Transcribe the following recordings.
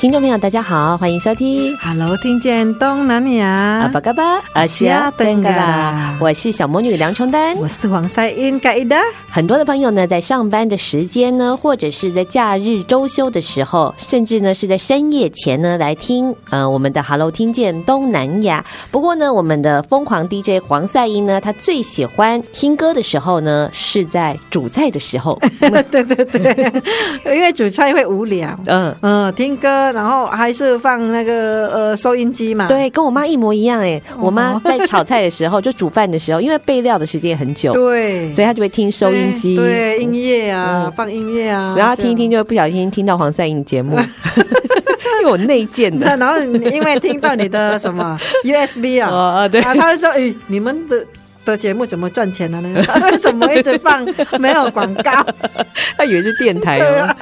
听众朋友，大家好，欢迎收听。Hello，听见东南亚。阿巴嘎巴，阿西亚登嘎啦。我是小魔女梁崇丹，我是黄赛英盖伊达。很多的朋友呢，在上班的时间呢，或者是在假日周休的时候，甚至呢是在深夜前呢来听，呃，我们的 Hello，听见东南亚。不过呢，我们的疯狂 DJ 黄赛英呢，他最喜欢听歌的时候呢，是在煮菜的时候。对对对，因为煮菜会无聊。嗯嗯，听歌。然后还是放那个呃收音机嘛，对，跟我妈一模一样哎。我妈在炒菜的时候，就煮饭的时候，因为备料的时间很久，对，所以她就会听收音机，对，音乐啊，嗯、放音乐啊，然后听一听就会不小心听到黄赛英节目，因为我内建的。然后因为听到你的什么 USB 啊，啊 对，他会说，哎，你们的。的节目怎么赚钱了呢？为什么一直放 没有广告？他以为是电台哦。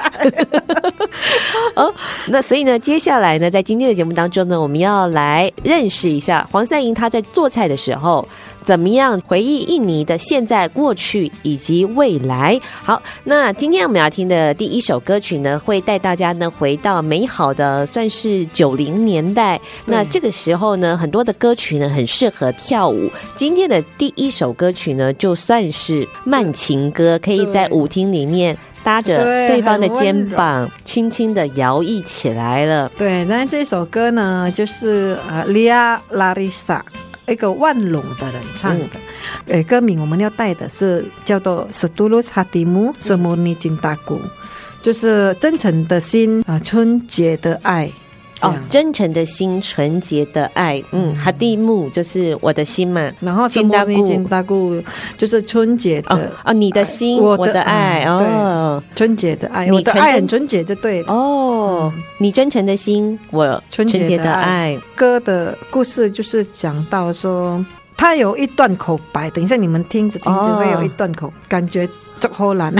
哦，那所以呢，接下来呢，在今天的节目当中呢，我们要来认识一下黄三英他在做菜的时候。怎么样回忆印尼的现在、过去以及未来？好，那今天我们要听的第一首歌曲呢，会带大家呢回到美好的算是九零年代。那这个时候呢，很多的歌曲呢很适合跳舞。今天的第一首歌曲呢，就算是慢情歌，可以在舞厅里面搭着对方的肩膀，轻轻的摇曳起来了。对，那这首歌呢，就是呃，Lia Larissa。一个万隆的人唱的，诶，歌名我们要带的是叫做《Setulus Hatimu Semurni Cintaku》，就是真诚的心啊，纯洁的爱。哦，真诚的心，纯洁的爱，嗯，哈蒂木就是我的心嘛，然后金大姑，金大姑就是纯洁的啊，你的心，我的爱，哦，纯洁的爱，你的爱很纯洁，就对。哦，你真诚的心，我纯洁的爱。歌的故事就是讲到说，他有一段口白，等一下你们听着听着会有一段口，感觉就好难。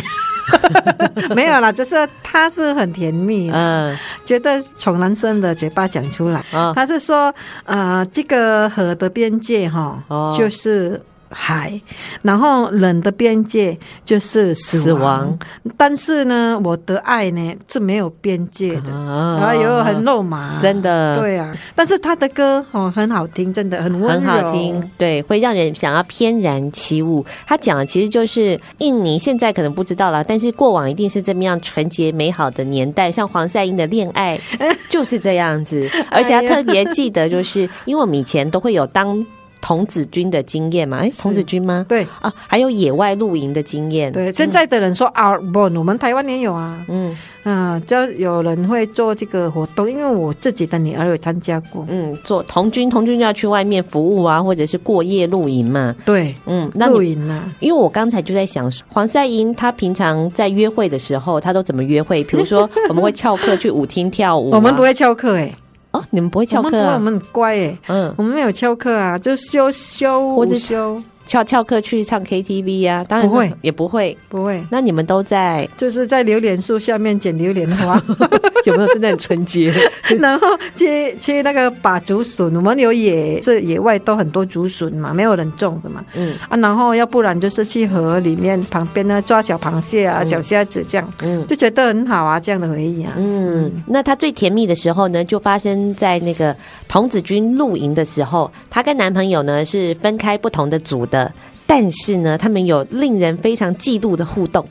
没有啦，就是他是很甜蜜，嗯，觉得从男生的嘴巴讲出来，他是说，啊，这个河的边界哈，就是。海，然后冷的边界就是死亡，死亡，但是呢，我的爱呢是没有边界的，然后又很肉麻，真的，对啊。但是他的歌哦很好听，真的很温柔，很好听，对，会让人想要翩然起舞。他讲的其实就是印尼现在可能不知道了，但是过往一定是这么样纯洁美好的年代，像黄赛英的恋爱 就是这样子，而且他特别记得，就是 因为我们以前都会有当。童子军的经验嘛？哎，童子军吗？对啊，还有野外露营的经验。对，现在的人说 outbound，我们台湾也有啊。嗯啊，就有人会做这个活动，因为我自己的女儿有参加过。嗯，做童军，童军就要去外面服务啊，或者是过夜露营嘛。对，嗯，那露营啊。因为我刚才就在想，黄赛英她平常在约会的时候，她都怎么约会？比如说，我们会翘课去舞厅跳舞，我们不会翘课哎。哦，你们不会翘课啊？我们很乖哎，嗯，我们没有翘课啊，就休休或者休。翘翘课去唱 KTV 呀？当然不会，也不会，不会。那你们都在，就是在榴莲树下面捡榴莲花，有没有真的很纯洁？然后去去那个把竹笋，我们有野，这野外都很多竹笋嘛，没有人种的嘛。嗯啊，然后要不然就是去河里面旁边呢抓小螃蟹啊、小虾子这样，嗯，就觉得很好啊，这样的回忆啊。嗯，那他最甜蜜的时候呢，就发生在那个童子军露营的时候，她跟男朋友呢是分开不同的组的。的但是呢，他们有令人非常嫉妒的互动，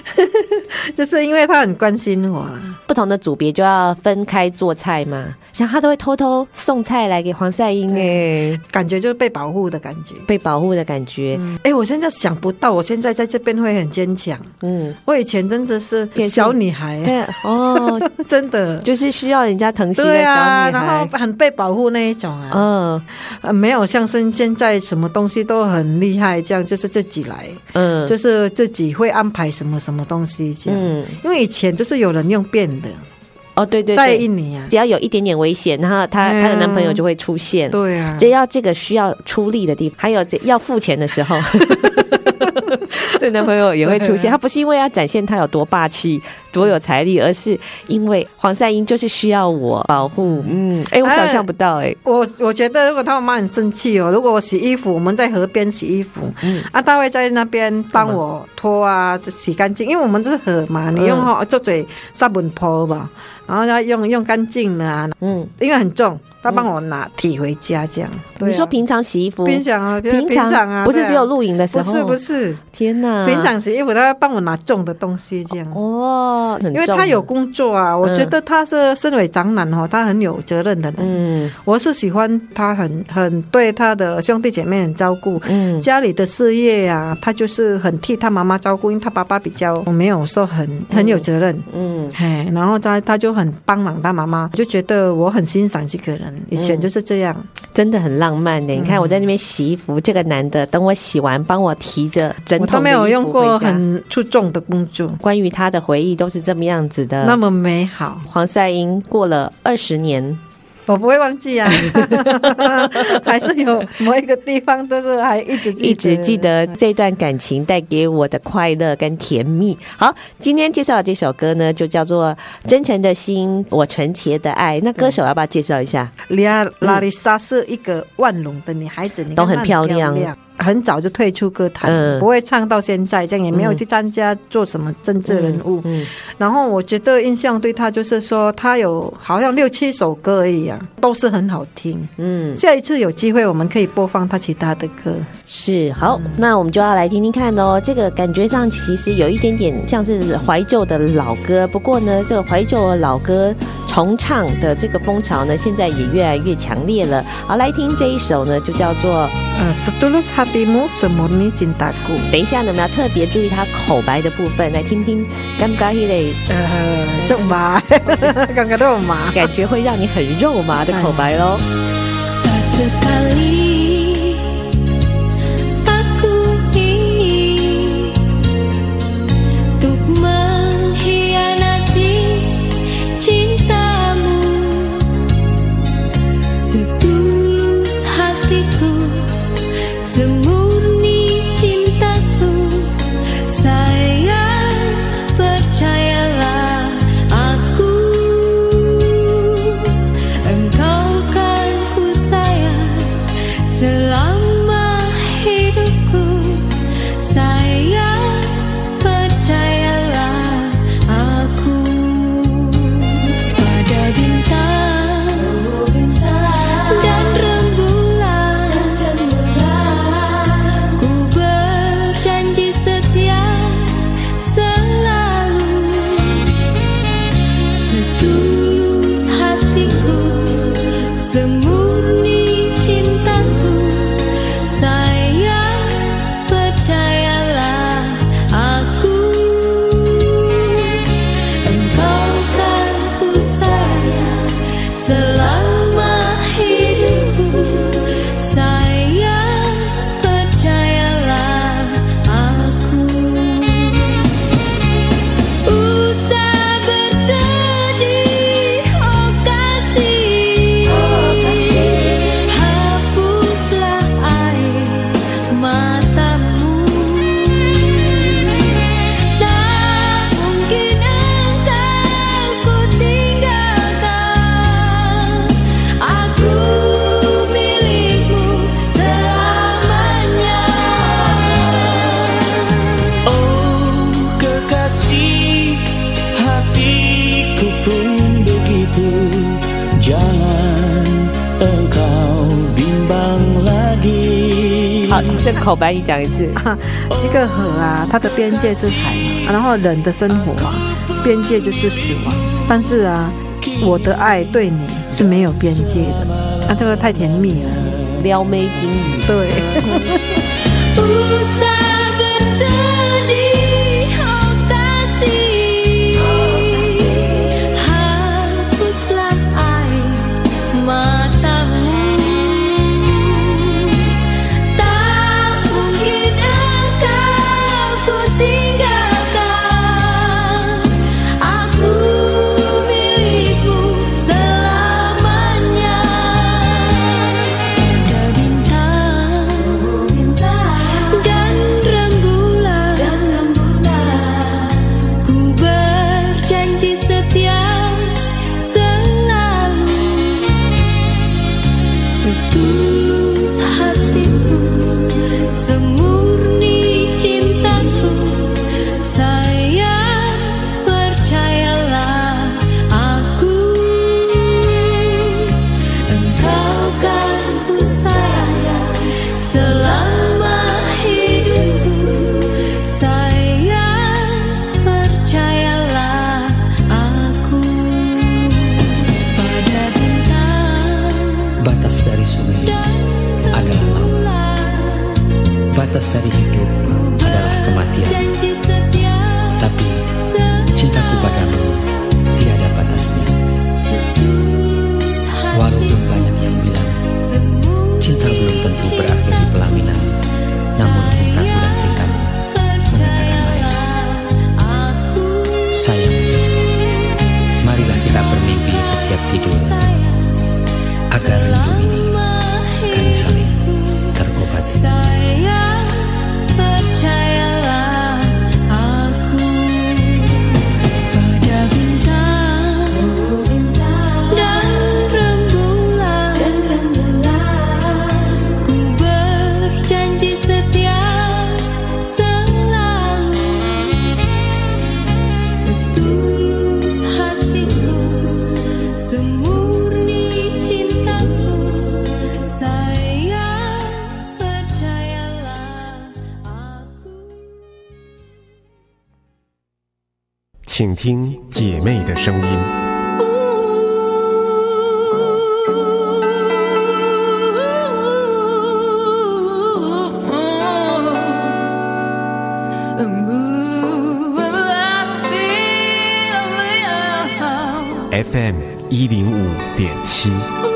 就是因为他很关心我。不同的组别就要分开做菜嘛，然后他都会偷偷送菜来给黄赛英。哎，感觉就是被保护的感觉，被保护的感觉。哎、嗯，我现在想不到，我现在在这边会很坚强。嗯，我以前真的是小女孩，对哦，真的。就是需要人家疼惜的小女孩，啊、然后很被保护那一种啊。嗯，没有像现现在什么东西都很厉害，这样就是自己来，嗯，就是自己会安排什么什么东西这样。嗯，因为以前就是有人用变的。哦，对对对，在印尼啊，只要有一点点危险，然后她她的男朋友就会出现。对啊，只要这个需要出力的地方，还有这要付钱的时候。这男朋友也会出现，他不是因为要展现他有多霸气、多有财力，而是因为黄赛英就是需要我保护。嗯，哎，我想象不到哎、欸，我我觉得如果他妈很生气哦，如果我洗衣服，我们在河边洗衣服，嗯，啊，他会在那边帮我拖啊，洗干净，因为我们这是河嘛，你用好做嘴沙本泼吧，然后要用用干净了啊，嗯，因为很重。他帮我拿提回家，这样。你说平常洗衣服，平常啊，平常啊，不是只有露营的时候，不是不是。天哪，平常洗衣服，他要帮我拿重的东西，这样。哦，因为他有工作啊，我觉得他是身为长男哦，他很有责任的人。嗯，我是喜欢他很很对他的兄弟姐妹很照顾。嗯，家里的事业啊，他就是很替他妈妈照顾，因为他爸爸比较没有说很很有责任。嗯，嘿，然后他他就很帮忙他妈妈，就觉得我很欣赏这个人。以前就是这样，真的很浪漫的。你看我在那边洗衣服，这个男的等我洗完，帮我提着整桶衣服回家。我都没有用过很出众的工作。关于他的回忆都是这么样子的，那么美好。黄赛英过了二十年。我不会忘记啊，还是有某一个地方都是还一直一直记得这段感情带给我的快乐跟甜蜜。好，今天介绍的这首歌呢，就叫做《真诚的心，我纯洁的爱》。那歌手要不要介绍一下？莉亚拉丽莎是一个万隆的女孩子，都很漂亮。很早就退出歌坛，嗯、不会唱到现在，这样也没有去参加做什么政治人物。嗯嗯嗯、然后我觉得印象对他就是说，他有好像六七首歌一样啊，都是很好听。嗯，下一次有机会我们可以播放他其他的歌。是，好，嗯、那我们就要来听听看哦。这个感觉上其实有一点点像是怀旧的老歌，不过呢，这个怀旧的老歌重唱的这个风潮呢，现在也越来越强烈了。好，来听这一首呢，就叫做呃，Setulus Hatimu Semurni Cintaku。等一下呢，我们要特别注意他口白的部分，来听听刚刚那类 呃肉麻，刚刚肉麻，感觉会让你很肉麻的口白喽。这口白你讲一次。啊，这个河啊，它的边界是海嘛，然后人的生活啊，边界就是死亡。但是啊，我的爱对你是没有边界的。啊，这个太甜蜜了，撩妹金鱼。对。FM 一零五点七。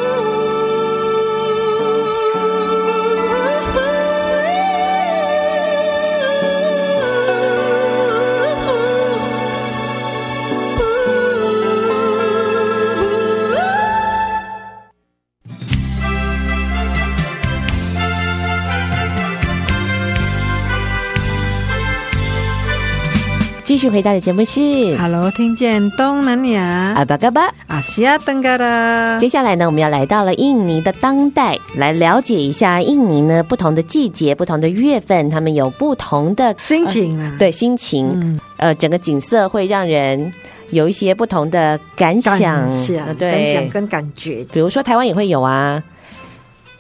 续回到的节目是 Hello，听见东南亚。阿巴嘎巴。阿西亚登嘎啦。接下来呢，我们要来到了印尼的当代，来了解一下印尼呢不同的季节、不同的月份，他们有不同的心情啊，呃、对心情、嗯，呃，整个景色会让人有一些不同的感想，感想、呃、对，感想跟感觉。比如说台湾也会有啊。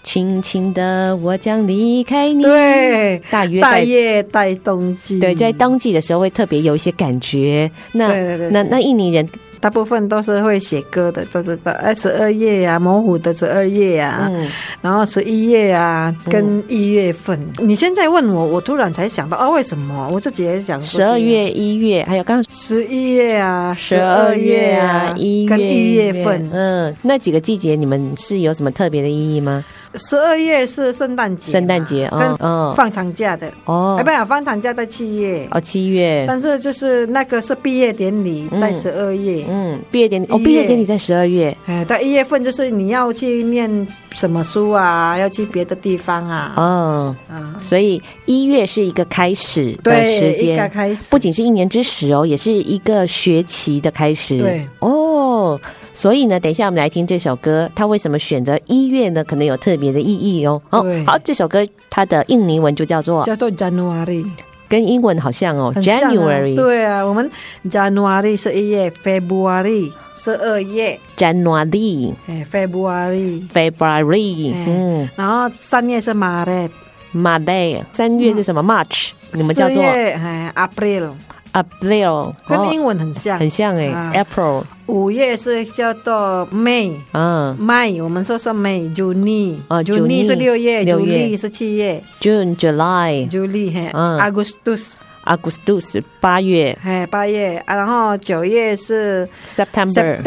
轻轻的，我将离开你。对，大约大叶带冬季。对，在冬季的时候会特别有一些感觉。那对对对，那那印尼人大部分都是会写歌的，都是在十二月呀，模糊的十二月呀，嗯，然后十一月啊，跟一月份，嗯。你现在问我，我突然才想到啊，为什么？我自己也想十二月、一月，还有刚刚十一月啊，十二月啊，一月跟一月份，嗯，那几个季节你们是有什么特别的意义吗？十二月是圣诞节，圣诞节跟放长假的。哦，哎，不呀，放长假在七月。哦，七月。但是就是那个是毕业典礼在十二月，嗯，毕业典礼哦，毕业典礼在十二月，哎，到一月份就是你要去念什么书啊，要去别的地方啊，哦，嗯，所以一月是一个开始的时间，一个开始，不仅是一年之始哦，也是一个学期的开始，对，哦。所以呢，等一下我们来听这首歌，它为什么选择一月呢？可能有特别的意义哦。哦，好，这首歌它的印尼文就叫做叫做 January，跟英文好像哦像、啊、，January。对啊，我们 January 是一月，February 是二月，January，哎，February，February，嗯，然后三月是 Maret，Maret，三月是什么？March，、嗯、你们叫做哎，April。April 跟英文很像，很像哎、啊 April，五月是叫做 May。嗯 May 我们说说 May，June，啊 Juni，是六月，July 是七月，June，July，July，嘿嗯，Augustus Augustus 八月嘿八月，啊然后九月是，September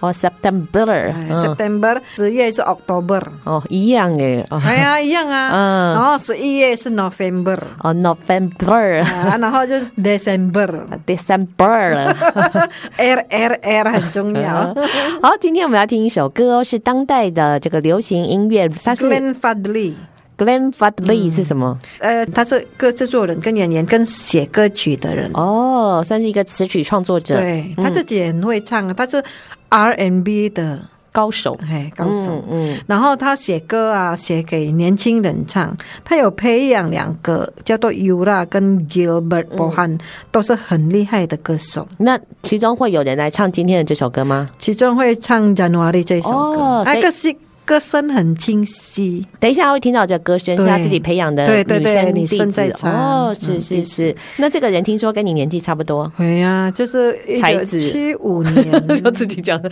哦，September，哎嗯，September，十月是 October，哦，一样哎，哦，哎呀一样啊，嗯。然后十一月是 November，哦，November、啊然后就是 December，December 了。R R R 很重要。好，今天我们要听一首歌哦，是当代的这个流行音乐，它是，Glenn Fadley。Glenn Fadley 是什么？呃，他是歌制作人、跟演员、跟写歌曲的人。哦，算是一个词曲创作者，对嗯他自己也很会唱，他是 R&B 的高手，嘿高手。嗯嗯然后他写歌啊，写给年轻人唱。他有培养两个叫做 Yura 跟 Gilbert Bohan，、嗯，都是很厉害的歌手。那其中会有人来唱今天的这首歌吗？其中会唱 January 这首歌，哦那个是歌声很清晰。等一下会听到这歌声是他自己培养的对对对女生女生哦，是嗯是是。那这个人听说跟你年纪差不多，对呀、就是才子。七五年。就自己讲。的，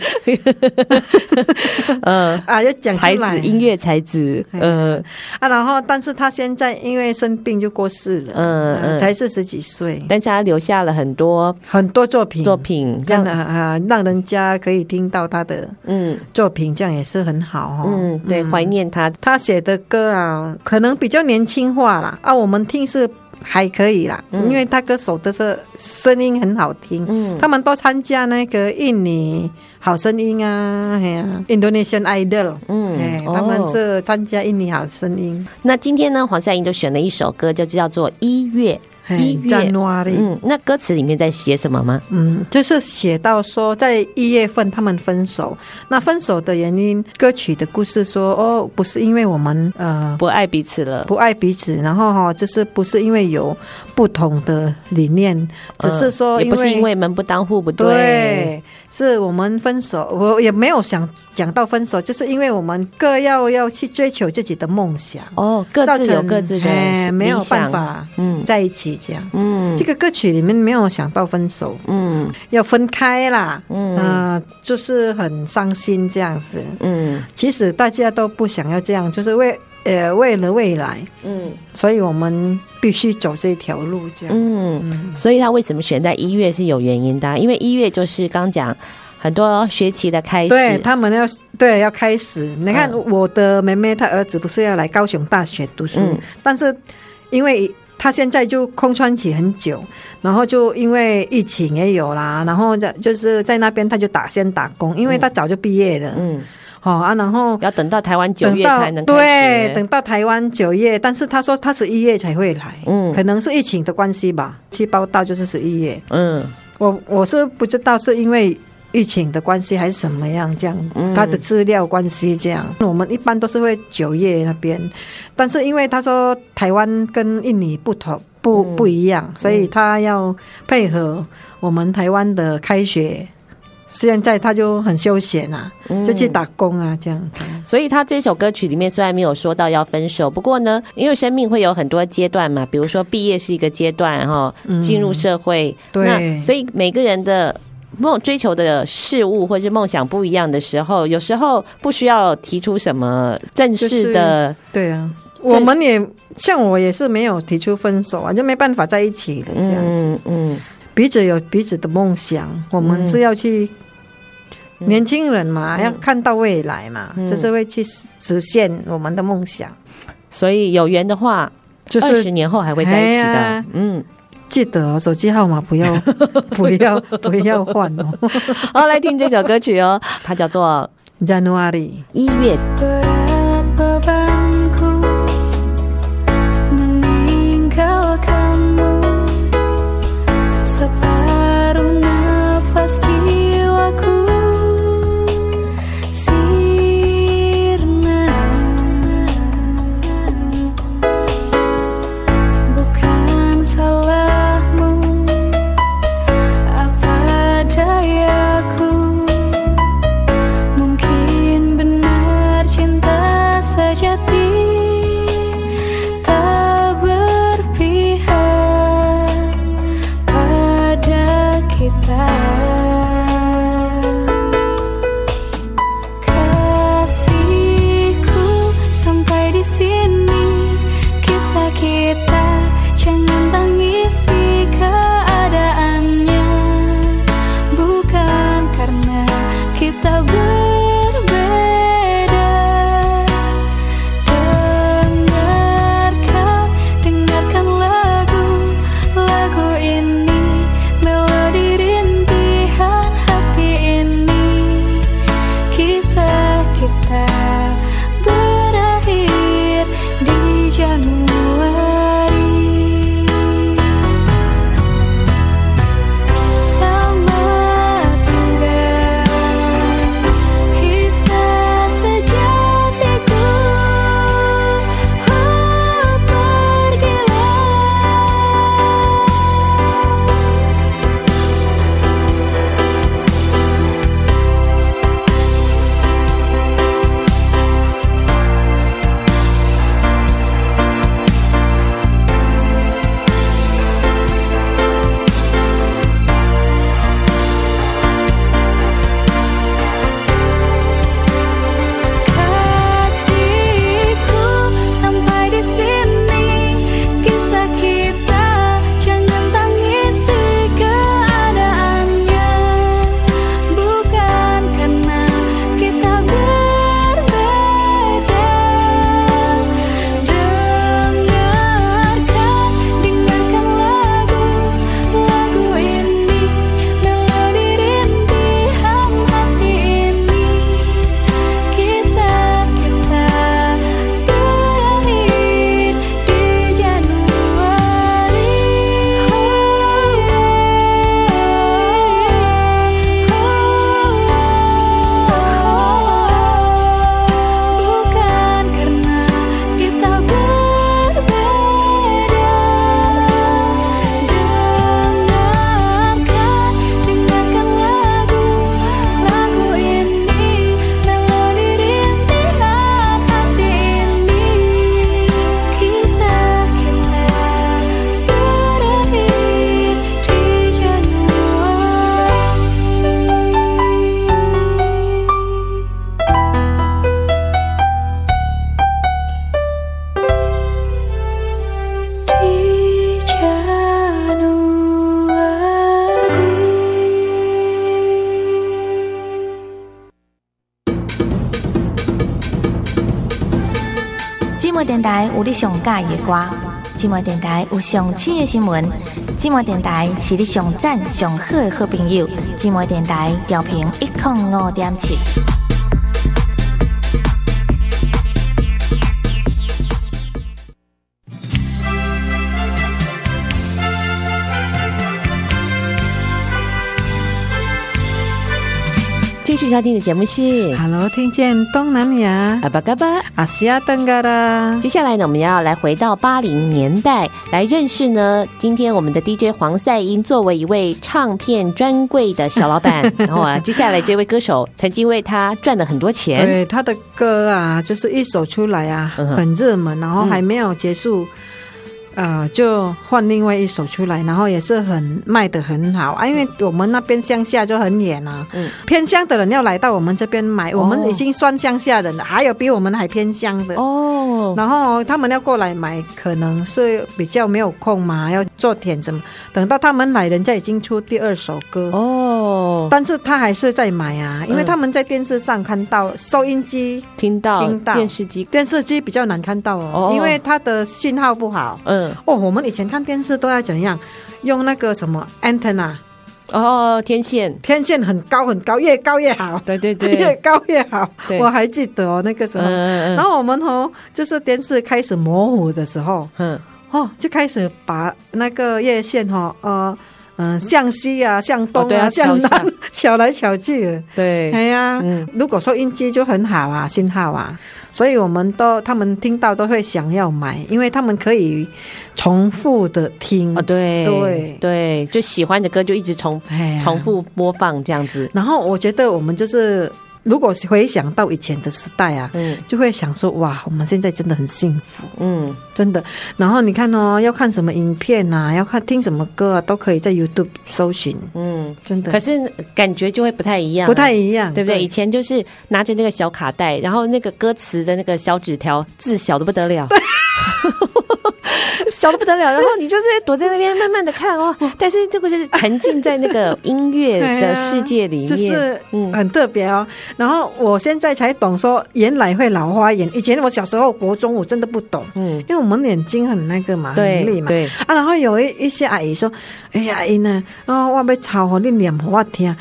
嗯，啊，要讲才子音乐才子，嗯啊，然后但是他现在因为生病就过世了，嗯嗯才四十几岁，但是他留下了很多很多作品。作品，这样啊，让人家可以听到他的嗯。作品，这样也是很好哦。嗯，对，怀念他，他写的歌啊，可能比较年轻化啦，啊，我们听是还可以啦，因为他歌手的是声音很好听，嗯。他们都参加那个印尼好声音啊，哎呀，Indonesian Idol，嗯他们是参加印尼好声音，那今天呢，黄赛英就选了一首歌，就叫做《一月》。一月。嗯，那歌词里面在写什么吗？嗯，就是写到说，在一月份他们分手，那分手的原因，歌曲的故事说，哦，不是因为我们呃不爱彼此了，不爱彼此，然后哈、哦，就是不是因为有不同的理念，只是说嗯也不是因为门不当户不对，对，是我们分手，我也没有想讲到分手，就是因为我们各要要去追求自己的梦想，哦，各自有各自的哎没有办法嗯在一起这样。嗯。这个歌曲里面没有想到分手，嗯。要分开啦，嗯。呃就是很伤心这样子。嗯。其实大家都不想要这样，就是为呃为了未来，嗯。所以我们必须走这条路这样。嗯，所以他为什么选在一月是有原因？的啊，因为一月就是刚讲很多学期的开始，对他们要对要开始，你看嗯。我的妹妹，她儿子不是要来高雄大学读书，嗯。但是因为他现在就空窗期很久，然后就因为疫情也有啦，然后在就是在那边他就打先打工，因为他早就毕业了，嗯，好、啊，然后要等到台湾九月才能开对，等到台湾九月，但是他说他十一月才会来，嗯。可能是疫情的关系吧，去报道就是十一月，嗯。我我是不知道是因为疫情的关系还是什么样这样，嗯。他的资料关系这样，我们一般都是会九月那边，但是因为他说台湾跟印尼不同不嗯。不一样，所以他要配合我们台湾的开学。现在他就很休闲啊，嗯。就去打工啊，这样。所以他这首歌曲里面虽然没有说到要分手，不过呢，因为生命会有很多阶段嘛，比如说毕业是一个阶段哈，进入社会，对。那所以每个人的梦追求的事物或是梦想不一样的时候，有时候不需要提出什么正式的，对啊，我们也像我也是没有提出分手啊，就没办法在一起了这样子。嗯嗯彼此有彼此的梦想，我们是要去。年轻人嘛，要看到未来嘛，嗯就是会去实实现我们的梦想。所以有缘的话，就是二十年后还会在一起的哎，嗯。记得哦，手机号码不要 不要不要换哦。好，来听这首歌曲哦，它叫做 January，一月。有你上喜欢的歌，寂寞电台有上新的新闻，寂寞电台是你上赞上好的好朋友，寂寞电台调频一零五点七。续收听的节目是 Hello，听见东南亚阿巴嘎巴阿西亚登嘎啦。接下来呢，我们要来回到八零年代来认识呢。今天我们的 DJ 黄赛英作为一位唱片专柜的小老板，然后啊，接下来这位歌手曾经为他赚了很多钱。对，他的歌啊，就是一首出来啊，很热门，然后还没有结束。呃，就换另外一首出来，然后也是很卖得很好啊，因为我们那边乡下就很远啊，嗯，偏乡的人要来到我们这边买，哦、我们已经算乡下人了，还有比我们还偏乡的。哦，然后他们要过来买，可能是比较没有空嘛，要做点什么，等到他们来，人家已经出第二首歌。哦，但是他还是在买啊，因为他们在电视上看到收音机听到听到。电视机，电视机比较难看到哦，哦。因为它的信号不好，嗯。哦，我们以前看电视都要怎样？用那个什么 antenna 哦，天线，天线很高很高，越高越好。对对对，越高越好。我还记得哦，那个时候。嗯嗯。然后我们哦，就是电视开始模糊的时候，嗯，哦，就开始把那个叶线哈，呃，嗯，向西啊，向东啊，向南，翘 来翘去。对。哎呀，嗯，如果收音机就很好啊，信号啊。所以我们都，他们听到都会想要买，因为他们可以重复的听啊，对对对，就喜欢的歌就一直重重复播放这样子。然后我觉得我们就是。如果回想到以前的时代啊，嗯，就会想说哇，我们现在真的很幸福，嗯，真的。然后你看哦，要看什么影片啊，要看听什么歌啊，都可以在 YouTube 搜寻，嗯，真的。可是感觉就会不太一样，不太一样，对不对？以前就是拿着那个小卡带，然后那个歌词的那个小纸条，字小的不得了。对 小的不得了，然后你就是躲在那边慢慢的看哦，但是这个就是沉浸在那个音乐的世界里面，就是嗯很特别哦。然后我现在才懂说原来会老花眼，以前我小时候国中我真的不懂，嗯，因为我们眼睛很那个嘛，对很累嘛，对啊。然后有一一些阿姨说，哎呀，阿姨呢，啊，我要抄给你念给我听。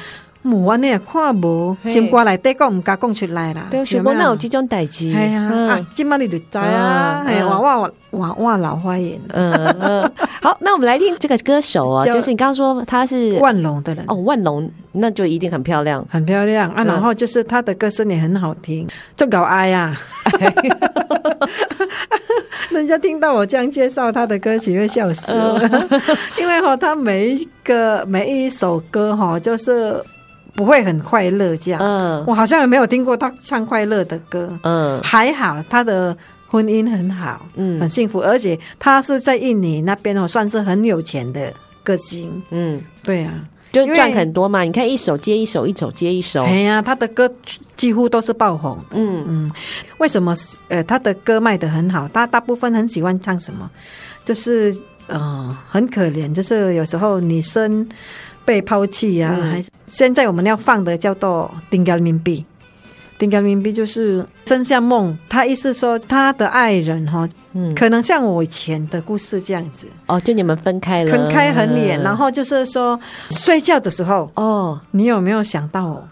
无安尼也看无，心肝内底讲唔敢讲出来啦。对，想讲哪有这种代志？系啊，今麦你就知啊，哎，娃娃娃娃老花眼。嗯嗯，好，那我们来听这个歌手啊，就是你刚刚说他是万隆的人哦，万隆那就一定很漂亮，很漂亮啊。然后就是他的歌声也很好听，就搞爱呀。人家听到我这样介绍他的歌曲会笑死，因为哈，他每一个每一首歌哈，就是。不会很快乐这样，嗯，我好像也没有听过他唱快乐的歌，嗯，还好他的婚姻很好，嗯，很幸福，而且他是在印尼那边哦，算是很有钱的歌星，嗯，对啊，就赚很多嘛，你看一首接一首，一首接一首，哎呀，他的歌几乎都是爆红，嗯。嗯，为什么？呃，他的歌卖的很好，他大部分很喜欢唱什么？就是呃，很可怜，就是有时候女生。被抛弃呀、啊，还是现在我们要放的叫做《丁格明币》，《丁格明币》就是真相梦。他意思说他的爱人哈，嗯，可能像我以前的故事这样子。哦，就你们分开了，分开很远，然后就是说睡觉的时候哦，你有没有想到？我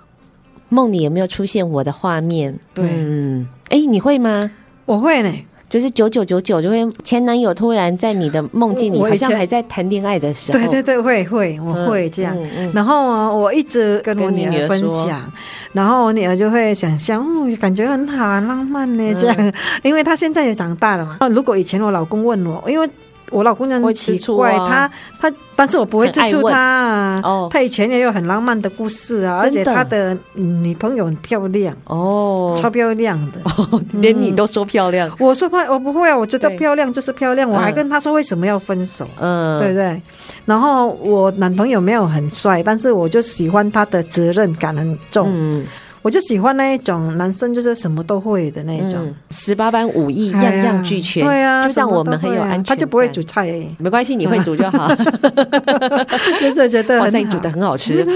梦里有没有出现我的画面？对，嗯，哎，你会吗？我会呢。就是九九九九，就会前男友突然在你的梦境里，好像还在谈恋爱的时候。对对对，会会，我会这样。嗯嗯、然后啊，我一直跟我女儿分享，然后我女儿就会想象，哦，感觉很好啊，浪漫呢，这样。嗯、因为她现在也长大了嘛。那如果以前我老公问我，因为。我老公很奇怪，他他，但是我不会吃醋他啊。哦，他以前也有很浪漫的故事啊，而且他的女朋友很漂亮哦，超漂亮的，连你都说漂亮。我说怕我不会啊，我觉得漂亮就是漂亮。我还跟他说为什么要分手，嗯，对不对？然后我男朋友没有很帅，但是我就喜欢他的责任感很重。我就喜欢那一种男生，就是什么都会的那一种，嗯、十八般武艺，哎、样样俱全。对啊，就像我们很有安全感，他就不会煮菜、欸，没关系，你会煮就好。就是觉得哇塞，你煮的很好吃，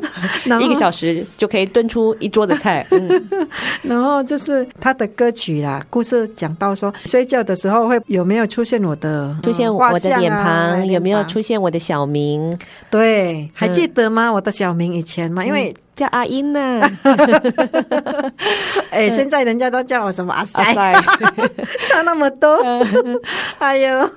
一个小时就可以炖出一桌的菜。嗯、然后就是他的歌曲啦，故事讲到说，睡觉的时候会有没有出现我的出现我的脸庞、啊，有没有出现我的小名？对，还记得吗？我的小名以前吗？因为。嗯叫阿英呢，哎、欸，现在人家都叫我什么阿塞，阿塞。差那么多，哎呦，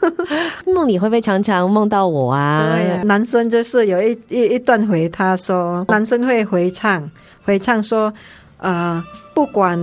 梦里会不会常常梦到我啊？对啊，男生就是有一一一段回他说，男生会回唱，回唱说。呃，不管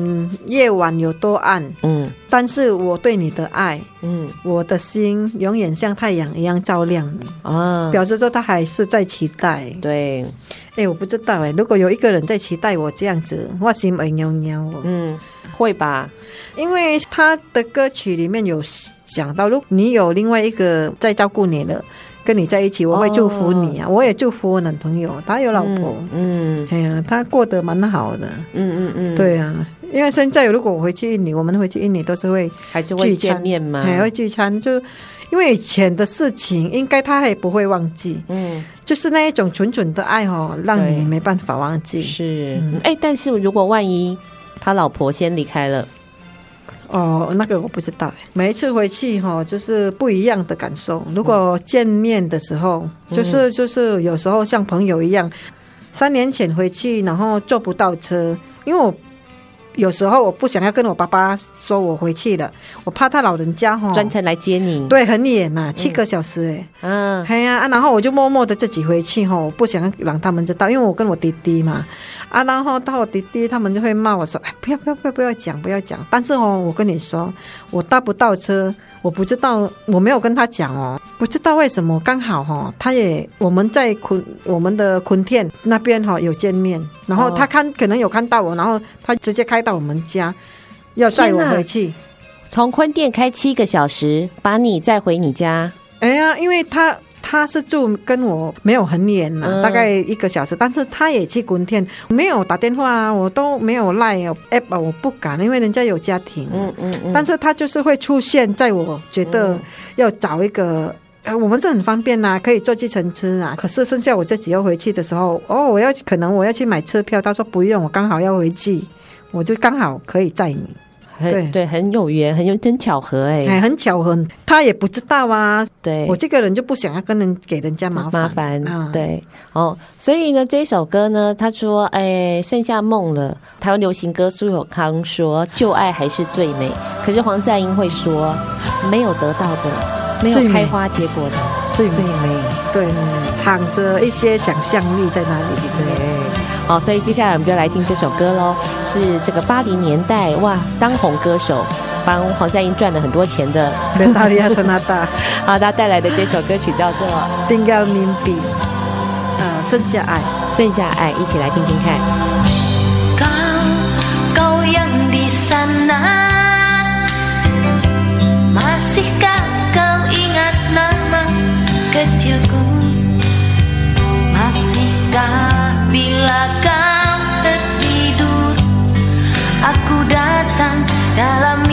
夜晚有多暗，嗯，但是我对你的爱，嗯，我的心永远像太阳一样照亮你啊，表示说他还是在期待。对，哎、欸，我不知道哎、欸，如果有一个人在期待我这样子，我心会喵喵。嗯，会吧？因为他的歌曲里面有讲到，如果你有另外一个在照顾你了。跟你在一起，我会祝福你啊！Oh. 我也祝福我男朋友，他有老婆，嗯，哎呀，他过得蛮好的，嗯嗯嗯，对啊，因为现在如果我回去印尼，我们回去印尼都是会还是会见面嘛？还会聚餐，就因为以前的事情，应该他也不会忘记，嗯，就是那一种纯纯的爱哦，让你没办法忘记。是，哎、但是如果万一他老婆先离开了。哦，那个我不知道。每一次回去哈，就是不一样的感受。如果见面的时候，嗯、就是就是有时候像朋友一样。三年前回去，然后坐不到车，因为我有时候我不想要跟我爸爸说我回去了，我怕他老人家哈专程来接你。对，很远呐、啊，七个小时哎。嗯，哎呀啊，然后我就默默的自己回去哈，我不想让他们知道，因为我跟我弟弟嘛。啊，然后到我弟弟他们就会骂我说：“哎，不要不要不要不要讲，不要讲。”但是哦，我跟你说，我搭不到车，我不知道，我没有跟他讲哦，不知道为什么，刚好哈，他也我们在昆我们的昆店那边哈有见面，然后他看可能有看到我，然后他直接开到我们家，要载我回去，从昆店开七个小时把你载回你家。哎呀，因为他。他是住跟我没有很远呐、啊嗯，大概一个小时，但是他也去滚天，没有打电话啊，我都没有赖 app，我不敢，因为人家有家庭。嗯嗯嗯。但是他就是会出现在我觉得要找一个，呃，我们是很方便呐、啊，可以坐计程车啊。可是剩下我自己要回去的时候，哦，我要可能我要去买车票，他说不用，我刚好要回去，我就刚好可以载你。对对，很有缘，很有真巧合哎、欸，很巧合，他也不知道啊。对，我这个人就不想要跟人给人家麻烦麻烦、嗯。对，哦，所以呢，这首歌呢，他说，哎，剩下梦了。台湾流行歌苏有康说，旧爱还是最美。可是黄赛英会说，没有得到的，没有开花结果的，最美。最美对，藏着一些想象力在那里。对。好，所以接下来我们就来听这首歌喽，是这个八零年代哇当红歌手，帮黄赛英赚了很多钱的。对，萨利亚·索纳达，好，他带来的这首歌曲叫做《Tinggal Mimpi》，呃，剩下爱，剩下爱，一起来听听看。Dalam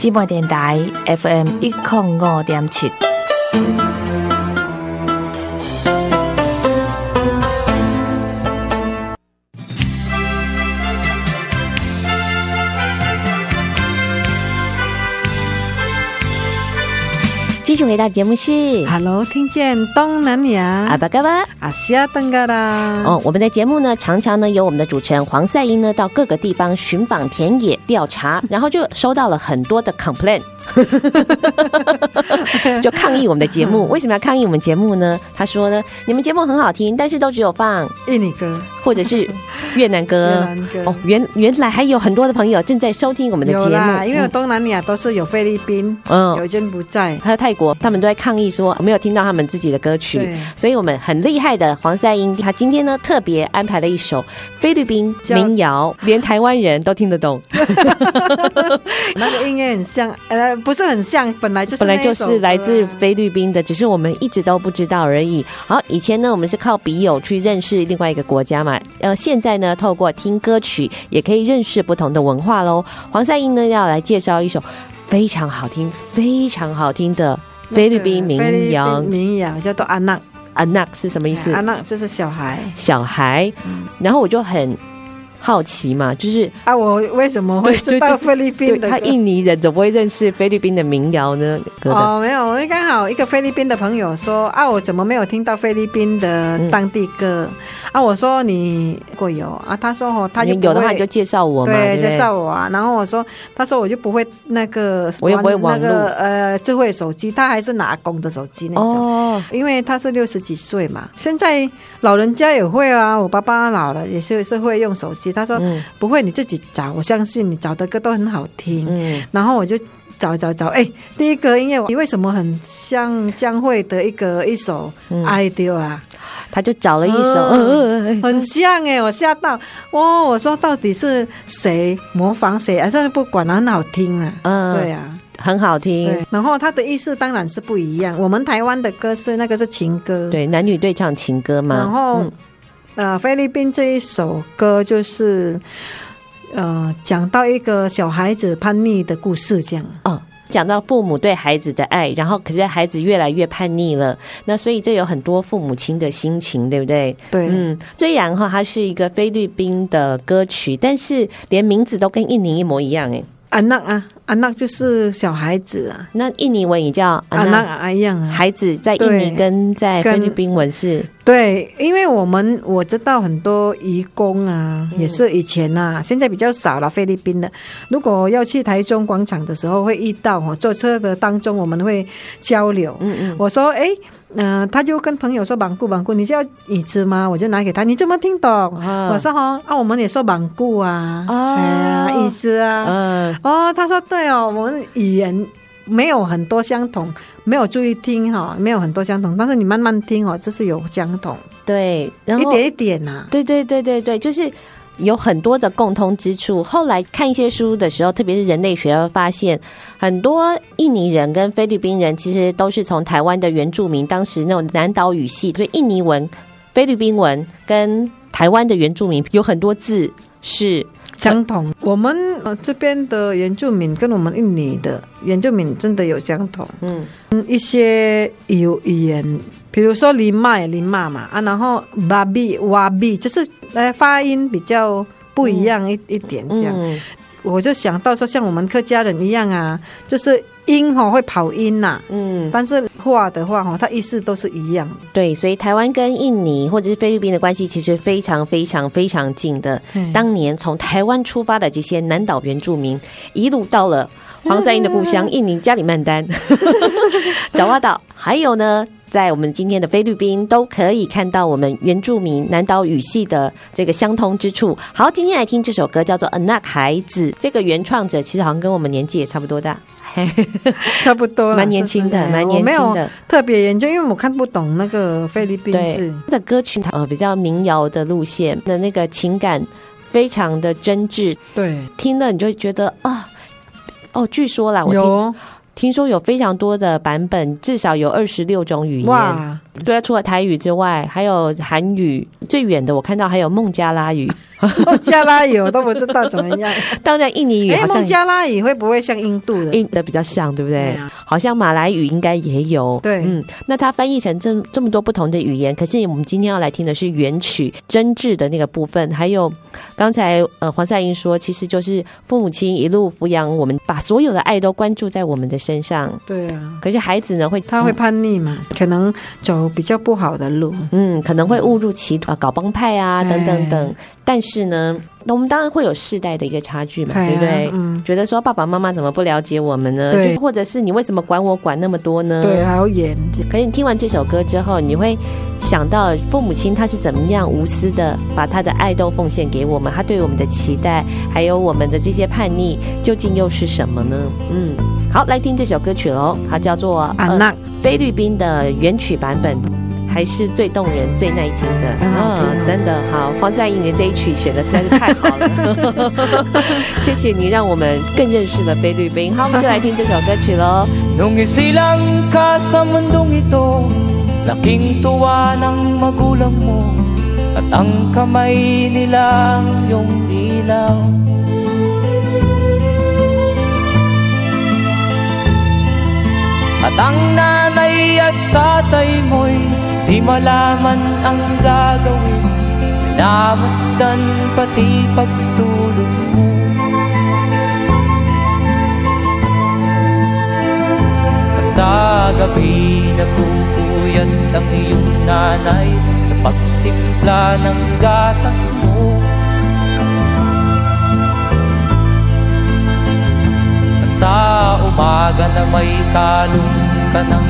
绍。姊妹电台 FM 一零五点七。回到节目是 Hello，听见东南亚阿巴嘎巴。阿西亚登嘎啦。哦，我们的节目呢，常常呢由我们的主持人黄赛英呢到各个地方寻访田野调查，然后就收到了很多的 complaint，就抗议我们的节目。为什么要抗议我们节目呢？他说呢，你们节目很好听，但是都只有放印尼歌。或者是 越南歌。哦，原原来还有很多的朋友正在收听我们的节，目，因为东南亚都是有菲律宾，嗯。有柬埔寨，还有泰国，他们都在抗议说没有听到他们自己的歌曲，所以我们很厉害的黄赛英，他今天呢特别安排了一首菲律宾民谣，连台湾人都听得懂，那个音乐很像，呃，不是很像，本来就是本来就是来自菲律宾的，只是我们一直都不知道而已。好，以前呢我们是靠笔友去认识另外一个国家嘛，呃，现在呢透过听歌曲也可以认识不同的文化喽。黄赛英呢要来介绍一首非常好听、非常好听的菲律宾民谣，民谣叫做安娜》，安娜是什么意思？安娜就是小孩小孩，然后我就很好奇嘛，就是啊。我为什么会知道菲律宾的他？印尼人怎么会认识菲律宾的民谣呢？哦，没有，我刚好一个菲律宾的朋友说啊，我怎么没有听到菲律宾的当地歌、嗯、啊？我说你如果有啊，他说哦，他就有的话你就介绍我嘛，对，介绍我啊。然后我说，他说我就不会那个，我也不会那个呃智慧手机，他还是拿公的手机那种。哦，因为他是六十几岁嘛，现在老人家也会啊。我爸爸老了也是是会用手机，他说、嗯、不会，你自己找，我相信你找的歌都很好听。嗯，然后我就找找找，哎，第一个音乐，你为什么很像江蕙的一个一首《爱丢》啊？他就找了一首，嗯、很像哎，我吓到，哇！我说到底是谁模仿谁啊？真的不管，很好听啊，嗯，对啊，很好听。然后他的意思当然是不一样。我们台湾的歌是那个是情歌，对，男女对唱情歌嘛。然后、嗯、呃，菲律宾这一首歌就是呃，讲到一个小孩子叛逆的故事，这样哦。讲到父母对孩子的爱，然后可是孩子越来越叛逆了，那所以这有很多父母亲的心情，对不对？对，嗯，虽然哈它是一个菲律宾的歌曲，但是连名字都跟印尼一模一样，哎，阿纳啊，安娜就是小孩子啊，那印尼文也叫安娜阿样啊。孩子在印尼跟在菲律宾文是。对，因为我们我知道很多移工啊，也是以前啊，现在比较少了。菲律宾的，如果要去台中广场的时候，会遇到哦，坐车的当中我们会交流。嗯嗯，我说哎，嗯、呃，他就跟朋友说绑固绑固，你是要椅子吗？我就拿给他，你怎么听懂？哦、我说哈啊，我们也说绑固啊，啊、哎呀，椅子啊，嗯，哦，他说对哦，我们语言。没有很多相同，没有注意听哈，没有很多相同，但是你慢慢听哦，这是有相同，对，然后一点一点呐、啊，对对对对对，就是有很多的共通之处。后来看一些书的时候，特别是人类学，会发现很多印尼人跟菲律宾人其实都是从台湾的原住民，当时那种南岛语系，所以印尼文、菲律宾文跟台湾的原住民有很多字是。相同，我们呃这边的原住民跟我们印尼的原住民真的有相同，嗯，一些有语言，比如说林麦林妈嘛啊，然后巴比瓦比，就是呃发音比较不一样一、嗯、一点这样。嗯我就想到说，像我们客家人一样啊，就是音哈会跑音呐、啊，嗯，但是话的话哈，它意思都是一样。对，所以台湾跟印尼或者是菲律宾的关系其实非常非常非常近的。当年从台湾出发的这些南岛原住民，一路到了黄三英的故乡 印尼加里曼丹、爪哇岛，还有呢。在我们今天的菲律宾都可以看到我们原住民南岛语系的这个相通之处。好，今天来听这首歌，叫做《Anak 孩子》。这个原创者其实好像跟我们年纪也差不多大，差不多，蛮年轻的，蛮年轻的。特别研究，因为我看不懂那个菲律宾字。的歌曲呃比较民谣的路线的那个情感非常的真挚。对，听了你就会觉得啊，哦，据说啦，我听。听说有非常多的版本，至少有二十六种语言。对啊，除了台语之外，还有韩语。最远的我看到还有孟加拉语。孟加拉语我都不知道怎么样。当然，印尼语好像。孟加拉语会不会像印度的？印的比较像，对不对？好像马来语应该也有。对，嗯，那它翻译成这这么多不同的语言，可是我们今天要来听的是原曲真挚的那个部分。还有刚才呃黄赛英说，其实就是父母亲一路抚养我们，把所有的爱都关注在我们的身上。对啊。可是孩子呢，会他会叛逆嘛？可能走比较不好的路，嗯，可能会误入歧途啊，搞帮派啊，等等等。但是呢，我们当然会有世代的一个差距嘛，对不对？嗯，觉得说爸爸妈妈怎么不了解我们呢？对，或者是你为什么管我管那么多呢？对，还要严。可是你听完这首歌之后，你会想到父母亲他是怎么样无私的把他的爱都奉献给我们，他对我们的期待，还有我们的这些叛逆，究竟又是什么呢？嗯，好，来听这首歌曲喽，它叫做《阿娜》，菲律宾的原曲版本。还是最动人、最耐听的，嗯、哦，真的好。黄赛英的这一曲选的实在是太好了，谢谢你让我们更认识了菲律宾。好，我们就来听这首歌曲喽。Di malaman ang gagawin Namasdan pati pagtulog. Mo At sa gabi nagpupuyat ang iyong nanay Sa pagtimpla ng gatas mo. At sa umaga na may talong ka ng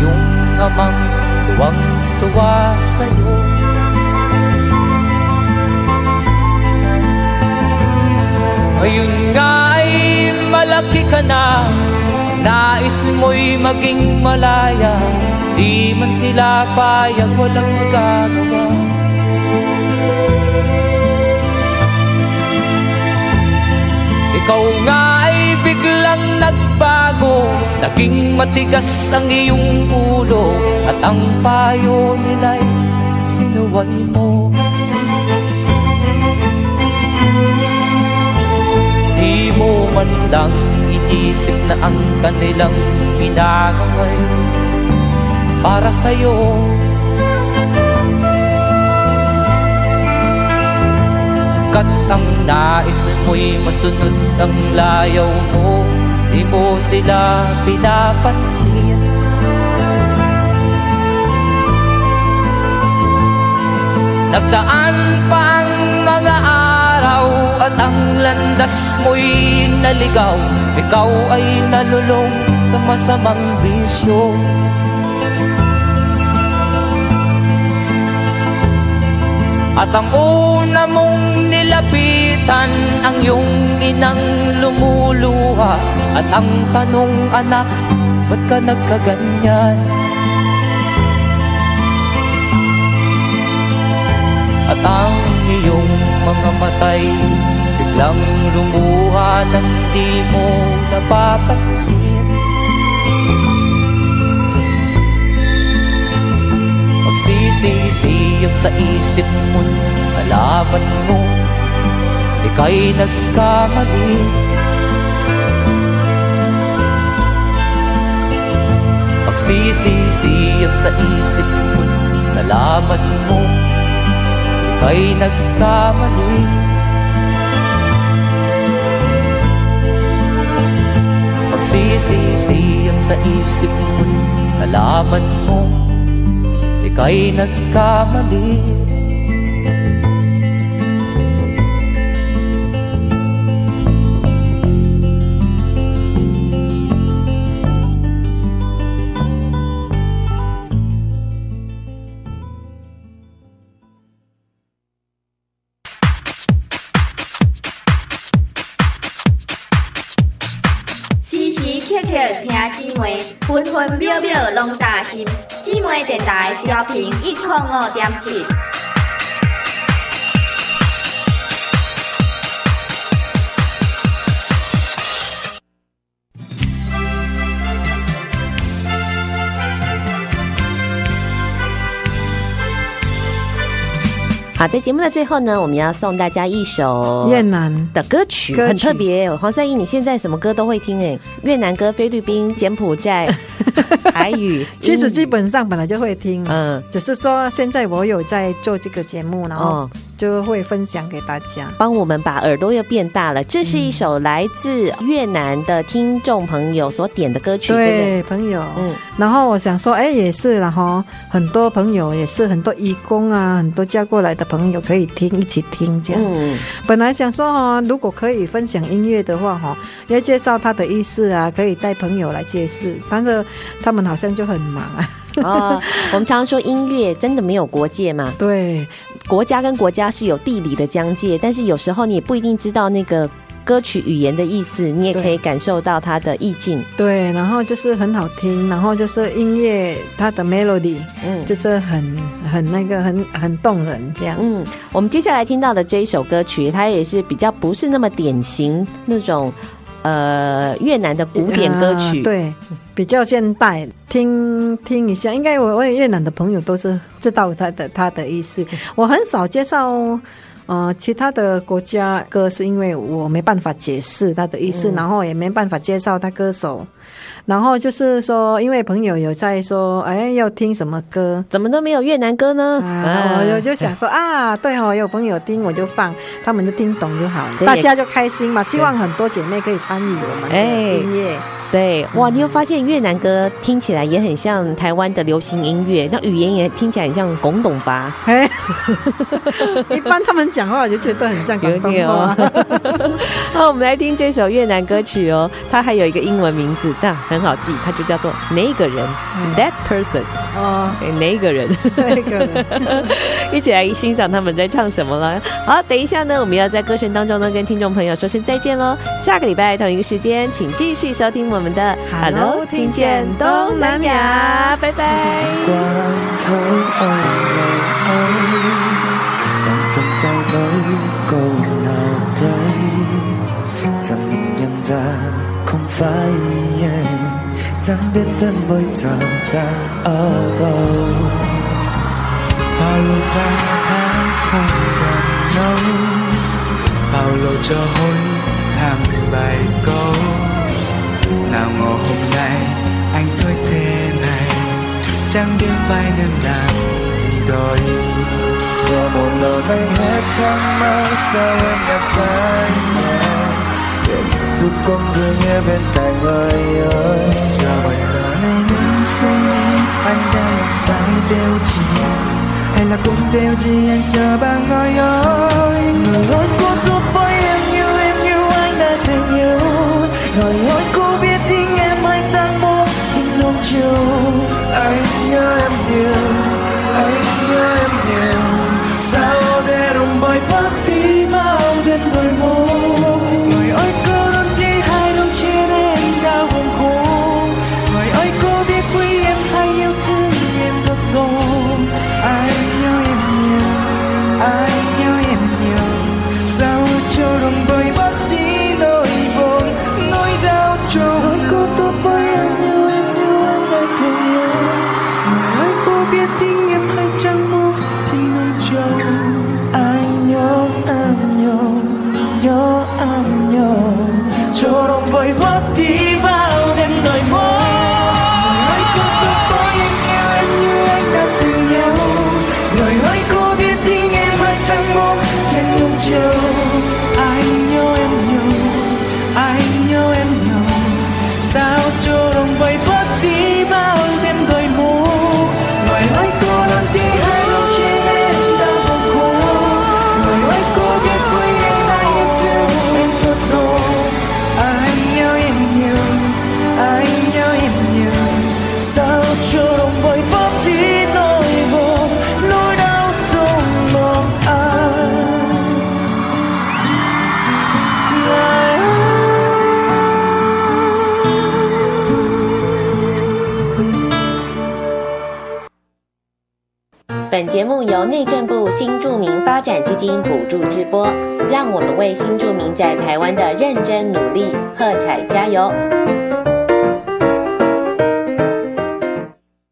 iyong amang tuwang-tuwa sa'yo. Ngayon nga ay malaki ka na Nais mo'y maging malaya. Di man sila payag walang magagawa. Ikaw nga ay biglang nagbago Naging matigas ang iyong ulo At ang payo nila'y sinuway mo. Di mo man lang inisip na ang kanilang ginagaway Para sa'yo. Kat ang nais mo'y masunod ang layaw mo Di mo sila pinapansin Nagdaan pa ang mga araw At ang landas mo'y naligaw. Ikaw ay nalulong sa masamang bisyo. At ang una mong nilapitan Ang iyong inang lumuluha. At ang tanong anak Ba't ka nagkaganyan? At ang iyong mga matay. Biglang lumuha nang di mo napapansin. Magsisisiyag sa isip mo Nalaman mo. Ika'y nagkamali. Magsisisiyag sa isip mo Nalaman mo Ika'y nagkamali. Magsisisiyag sa isip mo Nalaman mo Ika'y nagkamali 好，在节目的最后呢，我们要送大家一首越南的歌曲，歌曲。很特别。黄圣依，你现在什么歌都会听哎，越南歌、菲律宾、柬埔寨、台语，其实基本上本来就会听，嗯，只是说现在我有在做这个节目，然后哦，就会分享给大家。帮我们把耳朵又变大了。这是一首来自越南的听众朋友所点的歌曲，对不对？对，朋友，嗯，然后我想说，哎，也是，然后很多朋友也是很多义工啊，很多嫁过来的朋友可以听，一起听这样。嗯，本来想说哈，如果可以分享音乐的话哈，要介绍他的意思啊，可以带朋友来介绍，但是他们好像就很忙啊。哦，我们常常说音乐真的没有国界嘛？对，国家跟国家是有地理的疆界，但是有时候你也不一定知道那个歌曲语言的意思，你也可以感受到它的意境。对，然后就是很好听，然后就是音乐它的 melody，嗯，就是很很那个很很动人这样。嗯，我们接下来听到的这一首歌曲，它也是比较不是那么典型那种。呃，越南的古典歌曲，呃、对，比较现代，听听一下。应该我我越南的朋友都是知道他的他的意思。我很少介绍呃其他的国家歌，是因为我没办法解释他的意思，嗯、然后也没办法介绍他歌手。然后就是说，因为朋友有在说，哎，要听什么歌？怎么都没有越南歌呢？啊，我就想说啊，对哦，有朋友听我就放，他们就听懂就好了，大家就开心嘛。希望很多姐妹可以参与我们的音乐。对，哇，你有发现越南歌听起来也很像台湾的流行音乐，那语言也听起来很像广东话。哎，一般他们讲话我就觉得很像广东话。好，我们来听这首越南歌曲哦，它还有一个英文名字，但很好记，它就叫做那个人，That person。哦，那个人，那个人，一起来欣赏他们在唱什么了。好，等一下呢，我们要在歌声当中呢，跟听众朋友说声再见喽。下个礼拜同一个时间，请继续收听我们的 Hello，听见东南亚，拜拜。faien Tanbetan boita da odo Paolo ta đã không đàn bao lâu cho hôn thảm bài câu? Nào ngờ hôm nay anh thôi thế này, Chẳng biết phải nên làm gì đôi Giờ một lời anh hết thắc mắc sao em đã sai nhau chút con dư nghe bên cạnh ơi ơi. Giờ bài hát này nên suy nghĩ anh đang mặc sai đều chỉ hay là cũng đều chỉ anh chờ bạn ơi ơi. Người ơi cô giúp với em như em như anh đã từng yêu. Người ơi, cô biết tiếng em anh đang muốn tình nông chiều. Anh nhớ em nhiều